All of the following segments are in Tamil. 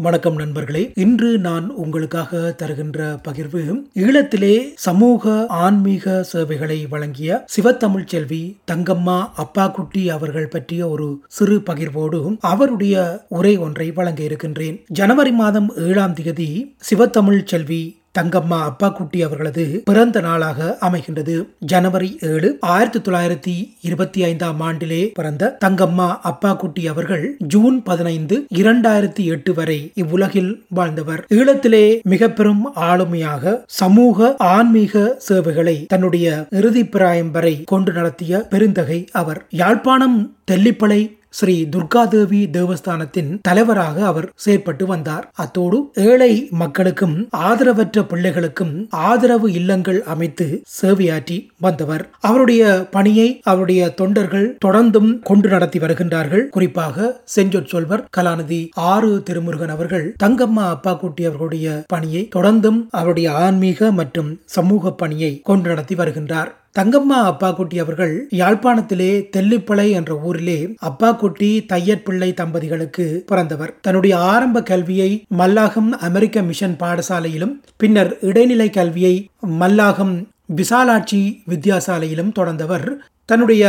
வணக்கம் நண்பர்களே. இன்று நான் உங்களுக்காக தருகின்ற பகிர்வு ஈழத்திலே சமூக ஆன்மீக சேவைகளை வழங்கிய சிவத்தமிழ் செல்வி தங்கம்மா அப்பாக்குட்டி அவர்கள் பற்றிய ஒரு சிறு பகிர்வோடு அவருடைய உரை ஒன்றை வழங்க இருக்கின்றேன். ஜனவரி மாதம் ஏழாம் தேதி சிவத்தமிழ் செல்வி தங்கம்மா அப்பாக்குட்டி அவர்களது பிறந்த நாளாக அமைகின்றது. ஜனவரி ஏழு ஆயிரத்தி தொள்ளாயிரத்தி இருபத்தி ஐந்தாம் ஆண்டிலே பிறந்த தங்கம்மா அப்பாக்குட்டி அவர்கள் ஜூன் பதினைந்து இரண்டாயிரத்தி எட்டு வரை இவ்வுலகில் வாழ்ந்தவர். ஈழத்திலே மிக பெரும் ஆளுமையாக சமூக ஆன்மீக சேவைகளை தன்னுடைய இறுதி பிராயம் வரை கொண்டு நடத்திய பெருந்தகை அவர். யாழ்ப்பாணம் தெல்லிப்பளை ஸ்ரீ துர்காதேவி தேவஸ்தானத்தின் தலைவராக அவர் செயற்பட்டு வந்தார். அத்தோடு ஏழை மக்களுக்கும் ஆதரவற்ற பிள்ளைகளுக்கும் ஆதரவு இல்லங்கள் அமைத்து சேவையாற்றி வந்தவர். அவருடைய பணியை அவருடைய தொண்டர்கள் தொடர்ந்தும் கொண்டு நடத்தி வருகின்றார்கள். குறிப்பாக செஞ்சொற் சொல்வர் கலாநிதி ஆறு திருமுருகன் அவர்கள் தங்கம்மா அப்பாக்குட்டி அவர்களுடைய பணியை தொடர்ந்தும் அவருடைய ஆன்மீக மற்றும் சமூக பணியை கொண்டு நடத்தி வருகின்றார். தங்கம்மா அப்பாக்குட்டி அவர்கள் யாழ்ப்பாணத்திலே தெல்லிப்பளை என்ற ஊரிலே அப்பாக்குட்டி தையற்பிள்ளை தம்பதிகளுக்கு பிறந்தவர். தன்னுடைய ஆரம்ப கல்வியை மல்லாகம் அமெரிக்க மிஷன் பாடசாலையிலும் பின்னர் இடைநிலை கல்வியை மல்லாகம் விசாலாட்சி வித்யாசாலையிலும் தொடர்ந்தவர். தன்னுடைய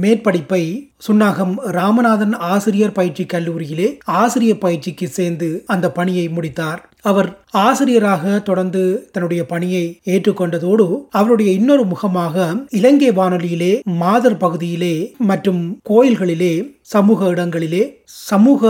மேற்படிப்பை சுன்னாகம் ராமநாதன் ஆசிரியர் பயிற்சி கல்லூரியிலே ஆசிரியர் பயிற்சிக்கு சேர்ந்து அந்த பணியை முடித்தார். அவர் ஆசிரியராக தொடர்ந்து தன்னுடைய பணியை ஏற்றுக்கொண்டதோடு அவருடைய இன்னொரு முகமாக இலங்கை வானொலியிலே மாதர் பகுதியிலே மற்றும் கோயில்களிலே சமூக இடங்களிலே சமூக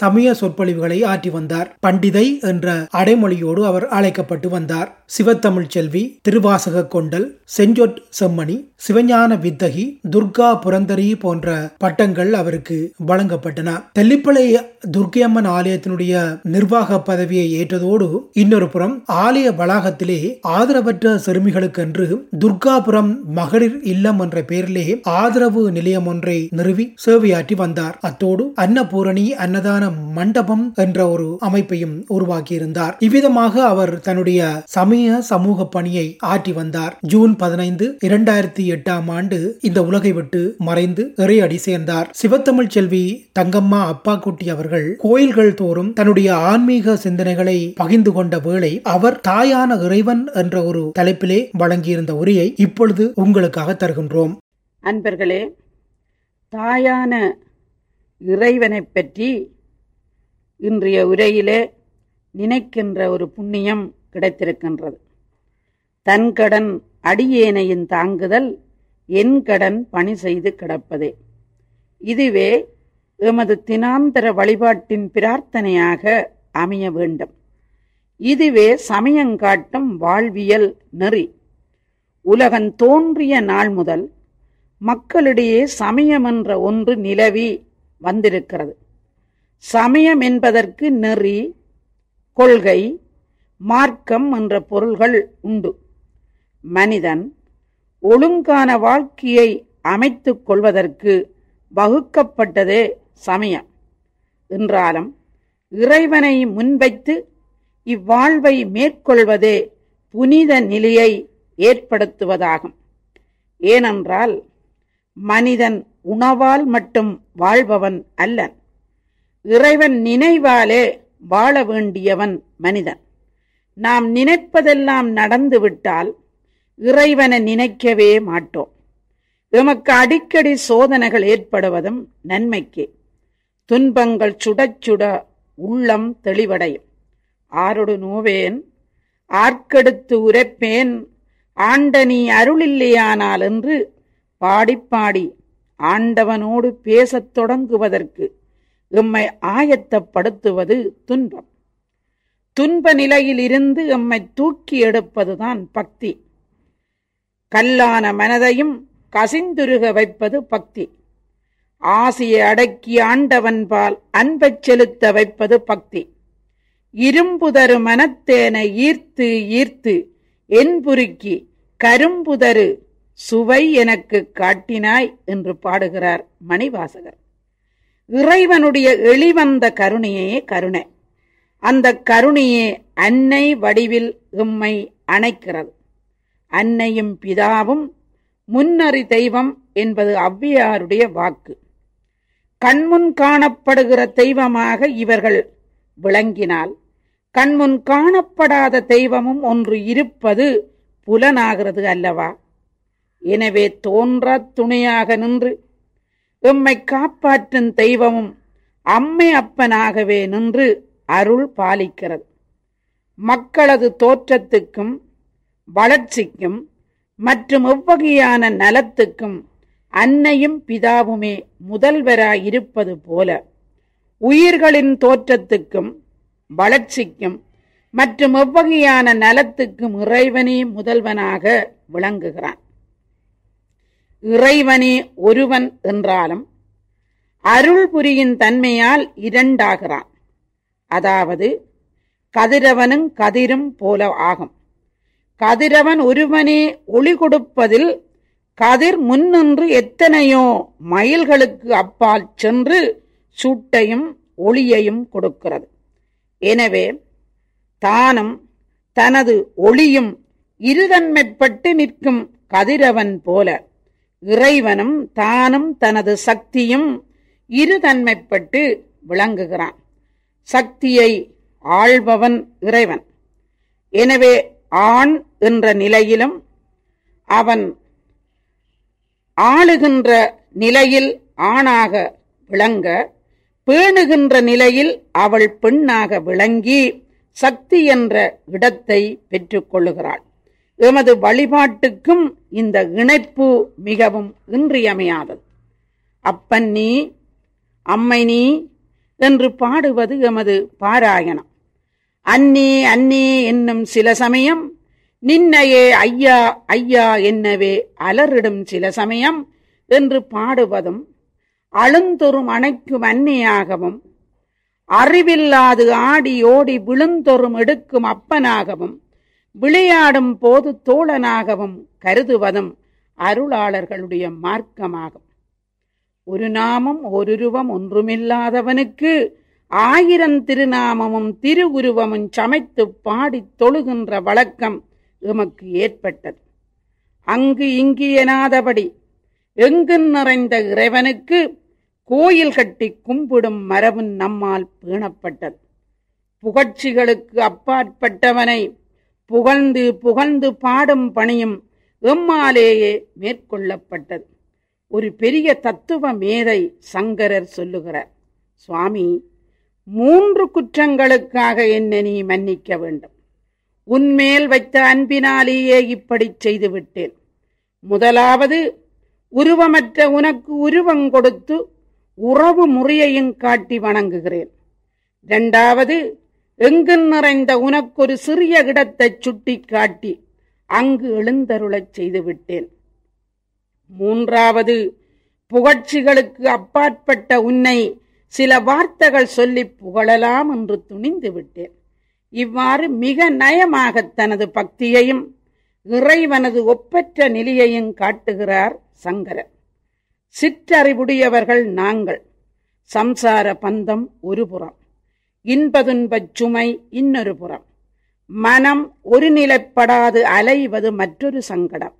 சமய சொற்பொழிவுகளை ஆற்றி வந்தார். பண்டிதை என்ற அடைமொழியோடு அவர் அழைக்கப்பட்டு வந்தார். சிவத்தமிழ் செல்வி திருவாசக கொண்டல் செஞ்சொட் செம்மணி சிவஞான வித்தகி துர்கா புரந்தரி போன்ற பட்டங்கள் அவருக்கு வழங்கப்பட்டன. தெல்லிப்பளை துர்க்கையம்மன் ஆலயத்தினுடைய நிர்வாக பதவியை ஏற்றதோடு இன்னொரு புறம் ஆலய வளாகத்திலே ஆதரவற்ற சிறுமிகளுக்கென்று துர்காபுரம் மகளிர் இல்லம் என்ற பெயரிலே ஆதரவு நிலையம் ஒன்றை நிறுவி சேவையாற்றி வந்தார். அத்தோடு அன்னபூரணி அன்னதான மண்டபம் என்ற ஒரு அமைப்பையும் உருவாக்கியிருந்தார். இவ்விதமாக அவர் தன்னுடைய சமய சமூக பணியை ஆற்றி வந்தார். ஜூன் பதினைந்து இரண்டாயிரத்தி எட்டாம் ஆண்டு இந்த உலகை விட்டு மறைந்து இறையடி சேர்ந்தார். சிவத்தமிழ் செல்வி தங்கம்மா அப்பாக்குட்டி அவர்கள் கோயில்கள் தோறும் தன்னுடைய ஆன்மீக சிந்தனைகளை பகிர்ந்து கொண்ட வேளை அவர் தாயான இறைவன் என்ற ஒரு தலைப்பிலே வழங்கியிருந்த உரையை இப்பொழுது உங்களுக்காக தருகின்றோம். அன்பர்களே தாயான இறைவனை பற்றி இன்றைய உரையிலே நினைக்கின்ற ஒரு புண்ணியம் கிடைத்திருக்கின்றது. தன் கடன் அடியேனையின் தாங்குதல் என் கடன் பணி செய்து கிடப்பதே. இதுவே எமது தினாந்தர வழிபாட்டின் பிரார்த்தனையாக அமைய வேண்டும். இதுவே சமயங்காட்டும் வாழ்வியல் நெறி. உலகன் தோன்றிய நாள் முதல் மக்களிடையே சமயம் என்ற ஒன்று நிலவி வந்திருக்கிறது. சமயம் என்பதற்கு நெறி கொள்கை மார்க்கம் என்ற பொருள்கள் உண்டு. மனிதன் ஒழுங்கான வாழ்க்கையை அமைத்துக் கொள்வதற்கு வகுக்கப்பட்டதே சமயம். என்றாலும் இறைவனை முன்வைத்து இவ்வாழ்வை மேற்கொள்வதே புனித நிலையை ஏற்படுத்துவதாகும். ஏனென்றால் மனிதன் உணவால் மட்டும் வாழ்பவன் அல்லன். இறைவன் நினைவாலே வாழ வேண்டியவன் மனிதன். நாம் நினைப்பதெல்லாம் நடந்துவிட்டால் இறைவனை நினைக்கவே மாட்டோம். எமக்கு அடிக்கடி சோதனைகள் ஏற்படுவதும் நன்மைக்கு. துன்பங்கள் சுடச்சுட உள்ளம் தெளிவடையும். ஆரோடு நோவேன் ஆர்க்கெடுத்து உரைப்பேன் ஆண்டனி அருளில்லையானால் என்று பாடிப்பாடி ஆண்டவனோடு பேசத் தொடங்குவதற்கு எம்மை ஆயத்தப்படுத்துவது துன்பம். துன்ப நிலையில் இருந்து எம்மை தூக்கி எடுப்பதுதான் பக்தி. கல்லான மனதையும் கசிந்துருக வைப்பது பக்தி. ஆசையை அடக்கி ஆண்டவன்பால் அன்பைச் செலுத்த வைப்பது பக்தி. இரும்புதரு மனத்தேனை ஈர்த்து ஈர்த்து என்புருக்கி கரும்புதரு சுவை எனக்கு காட்டினாய் என்று பாடுகிறார் மணிவாசகர். இறைவனுடைய எளிவந்த கருணையே கருணை. அந்த கருணையே அன்னை வடிவில் எம்மை அணைக்கிறது. அன்னையும் பிதாவும் முன்னறி தெய்வம் என்பது அவ்வியாருடைய வாக்கு. கண்முன் காணப்படுகிற தெய்வமாக இவர்கள் விளங்கினால் கண்முன் காணப்படாத தெய்வமும் ஒன்று இருப்பது புலனாகிறது அல்லவா? எனவே தோன்ற துணையாக நின்று எம்மை காப்பாற்றும் தெய்வமும் அம்மை அப்பனாகவே நின்று அருள் பாலிக்கிறது. மக்களது தோற்றத்துக்கும் வளர்ச்சிக்கும் மற்றும் எவ்வகையான நலத்துக்கும் அன்னையும் பிதாவுமே முதல்வராய் இருப்பது போல உயிர்களின் தோற்றத்துக்கும் வளர்ச்சிக்கும் மற்றும் எவ்வகையான நலத்துக்கும் இறைவனே முதல்வனாக விளங்குகிறான். இறைவனே ஒருவன் என்றாலும் அருள் புரியின் தன்மையால் இரண்டாகிறான். அதாவது கதிரவனும் கதிரும் போல ஆகும். கதிரவன் ஒருவனே ஒளி கொடுப்பதில் கதிர் முன்னின்று எத்தனையோ மைல்களுக்கு அப்பால் சென்று சூட்டையும் ஒளியையும் கொடுக்கிறது. எனவே தானும் தனது ஒளியும் இருதன்மைப்பட்டு நிற்கும் கதிரவன் போல இறைவனும் தானும் தனது சக்தியும் இருதன்மைப்பட்டு விளங்குகிறான். சக்தியை ஆள்பவன் இறைவன். எனவே ஆண் என்ற நிலையிலும் அவன் ஆளுகின்ற நிலையில் ஆணாக விளங்க பேணுகின்ற நிலையில் அவள் பெண்ணாக விளங்கி சக்தி என்ற இடத்தை பெற்றுக்கொள்ளுகிறாள் எமது வழிபாட்டுக்கும் இந்த இணைப்பு மிகவும் இன்றியமையாதது. அப்பன் நீ அம்மை நீ என்று பாடுவது எமது பாராயணம். அன்னி அன்னி என்னும் சில சமயம் நின்னையே ஐயா ஐயா என்னவே அலறிடும் சில சமயம் என்று பாடுவதும் அழுந்தொரும் அணைக்கும் அன்னியாகவும் அறிவில்லாது ஆடி ஓடி விழுந்தொரும் எடுக்கும் அப்பனாகவும் விளையாடும் போது தோழனாகவும் கருதுவதும் அருளாளர்களுடைய மார்க்கமாகும். ஒரு நாமம் ஒருருவம் ஒன்றுமில்லாதவனுக்கு ஆயிரம் திருநாமமும் திருவுருவமும் சமைத்து பாடித் தொழுகின்ற வழக்கம் எமக்கு ஏற்பட்டது. அங்கு இங்கு எனாதபடி எங்கும் நிறைந்த இறைவனுக்கு கோயில் கட்டி கும்பிடும் மரபும் நம்மால் பேணப்பட்டது. புகழ்ச்சிகளுக்கு அப்பாற்பட்டவனை புகழ்ந்து புகழ்ந்து பாடும் பணியும் எம்மாலேயே மேற்கொள்ளப்பட்டது. ஒரு பெரிய தத்துவ மேதை சங்கரர் சொல்லுகிறார் சுவாமி மூன்று குற்றங்களுக்காக என்னை நீ மன்னிக்க வேண்டும். உன்மேல் வைத்த அன்பினாலேயே இப்படி செய்து விட்டேன் முதலாவது உருவமற்ற உனக்கு உருவம் கொடுத்து உறவு முறையையும் காட்டி வணங்குகிறேன். இரண்டாவது எங்கும் நிறைந்த உனக்கொரு சிறிய இடத்தை சுட்டி காட்டி அங்கு எழுந்தருளச் செய்துவிட்டேன். மூன்றாவது புகழ்ச்சிகளுக்கு அப்பாற்பட்ட உன்னை சில வார்த்தைகள் சொல்லி புகழலாம் என்று துணிந்து விட்டேன் இவ்வாறு மிக நயமாக தனது பக்தியையும் இறைவனது ஒப்பற்ற நிலையையும் காட்டுகிறார் சங்கரன். சிற்றறிவுடையவர்கள் நாங்கள். சம்சார பந்தம் ஒரு புறம். இன்பதுன்பச் சுமை இன்னொரு புறம். மனம் ஒருநிலைப்படாது அலைவது மற்றொரு சங்கடம்.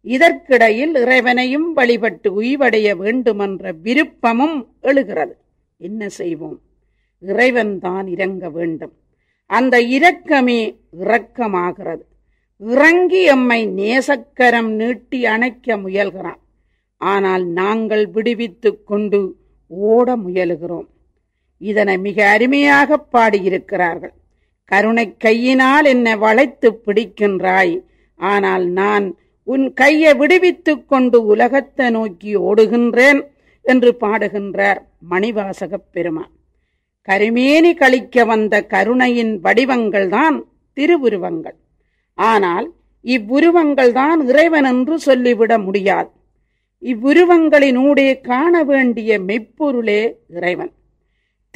இதற்கிடையில் இறைவனையும் வழிபட்டு உய்வடைய வேண்டுமென்ற விருப்பமும் எழுகிறது. என்ன செய்வோம்? இறைவன்தான் இறங்க வேண்டும். அந்த இரக்கமே இரக்கமாகிறது. இறங்கி எம்மை நேசக்கரம் நீட்டி அணைக்க முயல்கிறான். ஆனால் நாங்கள் விடுவித்துக் கொண்டு ஓட முயலுகிறோம். இதனை மிக அருமையாக பாடியிருக்கிறார்கள். கருணை கையினால் என்னை வளைத்து பிடிக்கின்றாய். ஆனால் நான் உன் கையை விடுவித்துக் கொண்டு உலகத்தை நோக்கி ஓடுகின்றேன் என்று பாடுகின்றார் மணிவாசகப் பெருமான். கருமேனி கழிக்க வந்த கருணையின் வடிவங்கள்தான் திருவுருவங்கள். ஆனால் இவ்வுருவங்கள் தான் இறைவன் என்று சொல்லிவிட முடியாது. இவ்வுருவங்களினூடே காண வேண்டிய மெய்ப்பொருளே இறைவன்.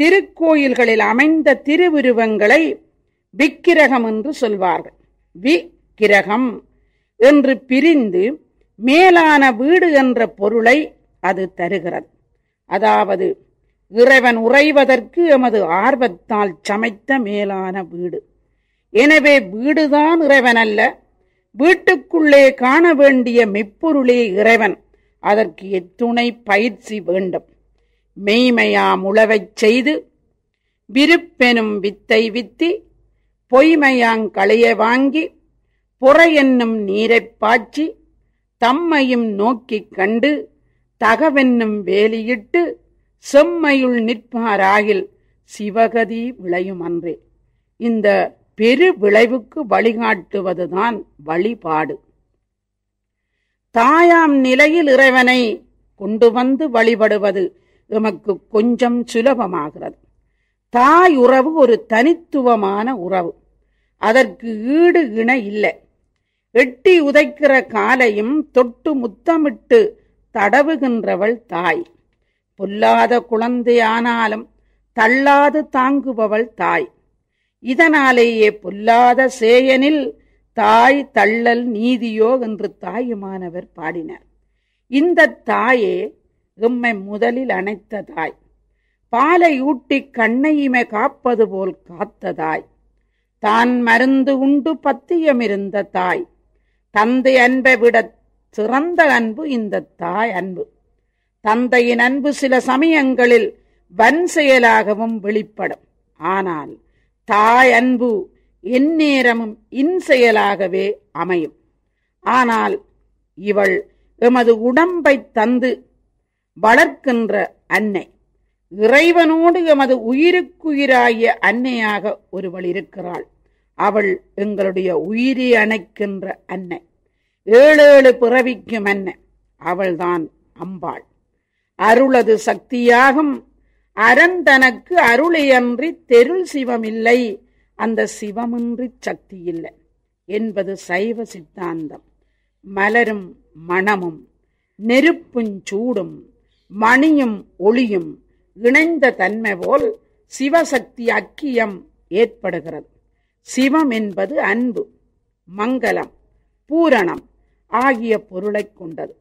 திருக்கோயில்களில் அமைந்த திருவுருவங்களை விக்கிரகம் என்று சொல்வார்கள். விக்கிரகம் என்று பிரிந்து மேலான வீடு என்ற பொருளை அது தருகிறது. அதாவது இறைவன் உறைவதற்கு எமது ஆர்வத்தால் சமைத்த மேலான வீடு. எனவே வீடுதான் இறைவன் அல்ல. வீட்டுக்குள்ளே காண வேண்டிய மெப்பொருளே இறைவன். அதற்கு எத்துணை பயிற்சி வேண்டும். மெய்மையாம் உழவைச் செய்து விருப்பெனும் வித்தை வித்தி பொய்மையாங்களைய வாங்கி பொறை என்னும் நீரைப் பாய்ச்சி தம்மையும் நோக்கிக் கண்டு தகவென்னும் வேலியிட்டு செம்மையுள் நிற்பாராகில் சிவகதி விளையும் அன்றே. இந்த பெரு விளைவுக்கு வழிகாட்டுவதுதான் வழிபாடு. தாயாம் நிலையில் இறைவனை கொண்டு வந்து வழிபடுவது எமக்கு கொஞ்சம் சுலபமாகிறது. தாய் உறவு ஒரு தனித்துவமான உறவு. அதற்கு ஈடு இணை இல்லை. எட்டி உதைக்கிற காலையும் தொட்டு முத்தமிட்டு தடவுகின்றவள் தாய். பொல்லாத குழந்தையானாலும் தள்ளாது தாங்குபவள் தாய். இதனாலேயே பொல்லாத சேயனில் தாய் தள்ளல் நீதியோ என்று தாயுமானவர் பாடினார். இந்த தாயே எம்மை முதலில் அணைத்த தாய் பாலை ஊட்டி கண்ணையுமே காப்பது போல் காத்த தாய் தான் மருந்து உண்டு பத்தியமிருந்த தாய். தந்தை அன்பை விட சிறந்த அன்பு இந்த தாய் அன்பு. தந்தையின் அன்பு சில சமயங்களில் வன் செயலாகவும் வெளிப்படும். ஆனால் தாய் அன்பு எந்நேரமும் இன்செயலாகவே அமையும். ஆனால் இவள் எமது உடம்பை தந்து வளர்க்கின்ற அன்னை. இறைவனோடு எமது உயிருக்குயிராகிய அன்னையாக ஒருவள் இருக்கிறாள். அவள் எங்களுடைய உயிரை அணைக்கின்ற அன்னை. ஏழேழு பிறவிக்கும் அன்னை. அவள்தான் அம்பாள். அருளது சக்தியாகும். அறந்தனக்கு அருளையன்றி தெருள் சிவமில்லை. அந்த சிவமின்றி சக்தி இல்லை என்பது சைவ சித்தாந்தம். மலரும் மணமும் நெருப்பும் சூடும் மணியும் ஒளியும் இணைந்த தன்மை போல் சிவசக்தி அக்கியம் ஏற்படுகிறது. சிவம் என்பது அன்பு மங்களம் பூரணம் ஆகிய பொருளைக் கொண்டது.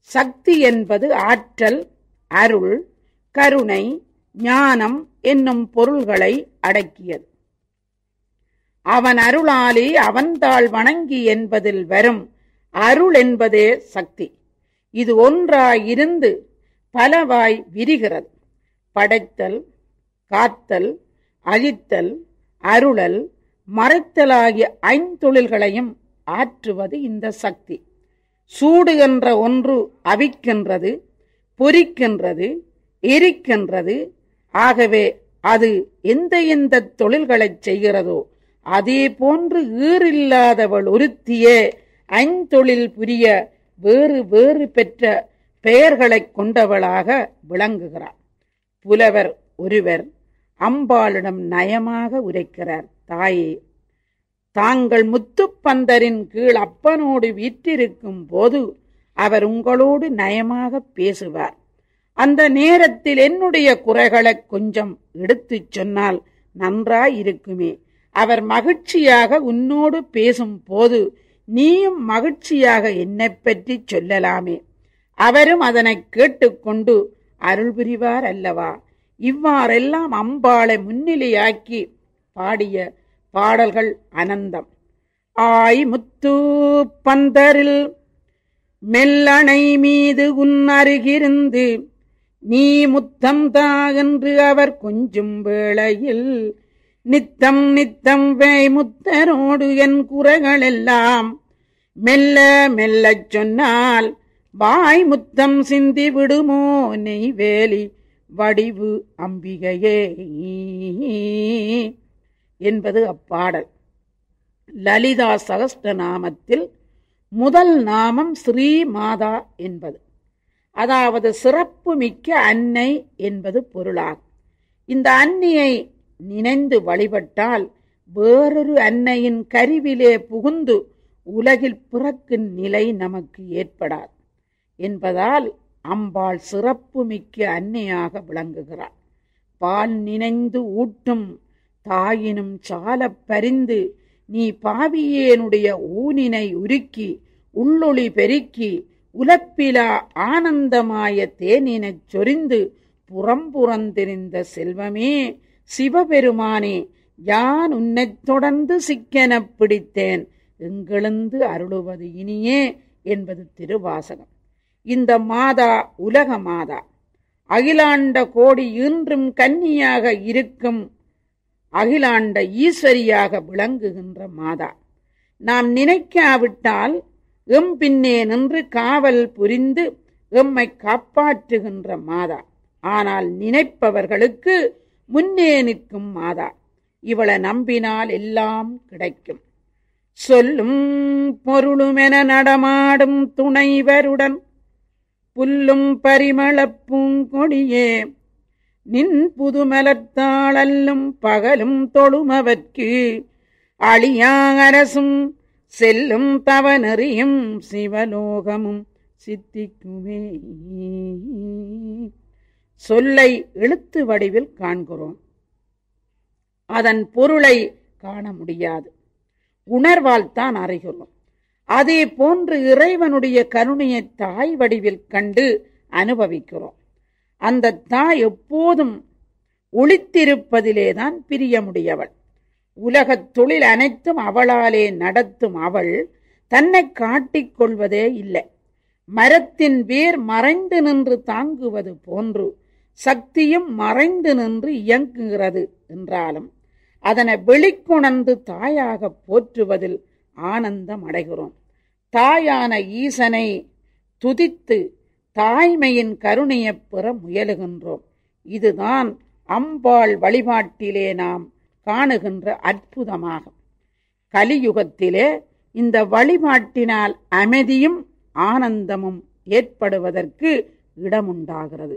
சக்தி என்பது ஆற்றல் அருள் கருணை ஞானம் என்னும் பொருள்களை அடக்கியது. அவன் அருளாலே அவன்தாள் வணங்கி என்பதில் வரும் அருள் என்பதே சக்தி. இது ஒன்றாயிருந்து பலவாய் விரிகிறது. படைத்தல் காத்தல் அழித்தல் அருளல் மறைத்தலாகிய ஐந்தொழில்களையும் ஆற்றுவது இந்த சக்தி. சூடு என்ற ஒன்று அவிக்கின்றது பொறிக்கின்றது எரிக்கின்றது. ஆகவே அது எந்த எந்த தொழில்களைச் செய்கிறதோ அதே போன்று ஈறில்லாதவள் ஒருத்தியே ஐந்தொழில் புரிய வேறு வேறு பெற்ற பெயர்களைக் கொண்டவளாக விளங்குகிறார். புலவர் ஒருவர் அம்பாளிடம் நயமாக உரைக்கிறார் தாயே தாங்கள் முத்துப்பந்தரின் கீழ் அப்பனோடு வீற்றிருக்கும் போது அவர் உங்களோடு நயமாக பேசுவார். அந்த நேரத்தில் என்னுடைய குறைகளை கொஞ்சம் எடுத்துச் சொன்னால் நன்றாயிருக்குமே. அவர் மகிழ்ச்சியாக உன்னோடு பேசும் போது நீயும் மகிழ்ச்சியாக என்னை பற்றி சொல்லலாமே. அவரும் அதனை கேட்டுக்கொண்டு அருள் புரிவார் அல்லவா? இவ்வாறெல்லாம் அம்பாளை முன்னிலையாக்கி பாடிய பாடல்கள் அனந்தம். ஆய் முத்து பந்தரில் மெல்லணை மீது உன்னருகிருந்து நீ முத்தம் தா என்று அவர் கொஞ்சும் வேளையில் நித்தம் நித்தம் வேய் முத்தரோடு என் குறைகளெல்லாம் மெல்ல மெல்லச் சொன்னால் வாய் முத்தம் சிந்தி விடுமோ நெய்வேலி வடிவு அம்பிகையே. என்பது அப்பாடல். லலிதா சகஸ்டநாமத்தில் முதல் நாமம் ஸ்ரீ மாதா என்பது. அதாவது சிறப்பு மிக்க அன்னை என்பது பொருளாகும். இந்த அன்னையை நினைந்து வழிபட்டால் வேறொரு அன்னையின் கருவிலே புகுந்து உலகில் பிறக்கும் நிலை நமக்கு ஏற்படாது. என்பதால் அம்பாள் சிறப்புமிக்க அன்னையாக விளங்குகிறாள். பால் நினைந்து ஊட்டும் தாயினும் சாலப் பரிந்து நீ பாவியேனுடைய ஊனினை உருக்கி உள்ளொளி பெருக்கி உலப்பிலா ஆனந்தமாய தேனினைச் சொரிந்து புறம்புறந்திருந்த செல்வமே சிவபெருமானே யான் உன்னைத் தொடர்ந்து சிக்கெனப் பிடித்தேன். எங்கெழுந்து அருளுவது இனியே என்பது திருவாசகம். இந்த மாதா உலக மாதா. அகிலாண்ட கோடி இன்றும் கன்னியாக இருக்கும் அகிலாண்ட ஈஸ்வரியாக விளங்குகின்ற மாதா. நாம் நினைக்காவிட்டால் எம் பின்னே நின்று காவல் புரிந்து எம்மை காப்பாற்றுகின்ற மாதா. ஆனால் நினைப்பவர்களுக்கு முன்னே நிற்கும் மாதா. இவளை நம்பினால் எல்லாம் கிடைக்கும். சொல்லும் பொருளுமென நடமாடும் துணைவருடன் புல்லும் பரிமளப் பூங்கொடியே நின் புதுமலத்தாளல்லும் பகலும் தொழுமவர்க்கு அழியா அரசும் செல்லும் தவநெறியும் சிவலோகமும் சித்திக்குமே. சொல்லை எழுத்து வடிவில் காண்கிறோம். அதன் பொருளை காண முடியாது. உணர்வால் தான் அறிகிறோம். அதே போன்று இறைவனுடைய கருணையை தாய் வடிவில் கண்டு அனுபவிக்கிறோம். அந்த தாய் எப்போதும் ஒளித்திருப்பதிலேதான் பிரியமுடையவள். உலகத் தொழில் அனைத்தும் அவளாலே நடத்தும் அவள் தன்னை காட்டிக்கொள்வதே இல்லை. மரத்தின் வேர் மறைந்து நின்று தாங்குவது போன்று சக்தியும் மறைந்து நின்று இயங்குகிறது என்றாலும் அதனை வெளிக்கொணர்ந்து தாயாக போற்றுவதில் ஆனந்தம் அடைகிறோம். தாயான ஈசனை துதித்து தாய்மையின் கருணையைப் பெற முயலுகின்றோம். இதுதான் அம்பாள் வழிபாட்டிலே நாம் காணுகின்ற அற்புதமாகும். கலியுகத்திலே இந்த வழிபாட்டினால் அமைதியும் ஆனந்தமும் ஏற்படுவதற்கு இடமுண்டாகிறது.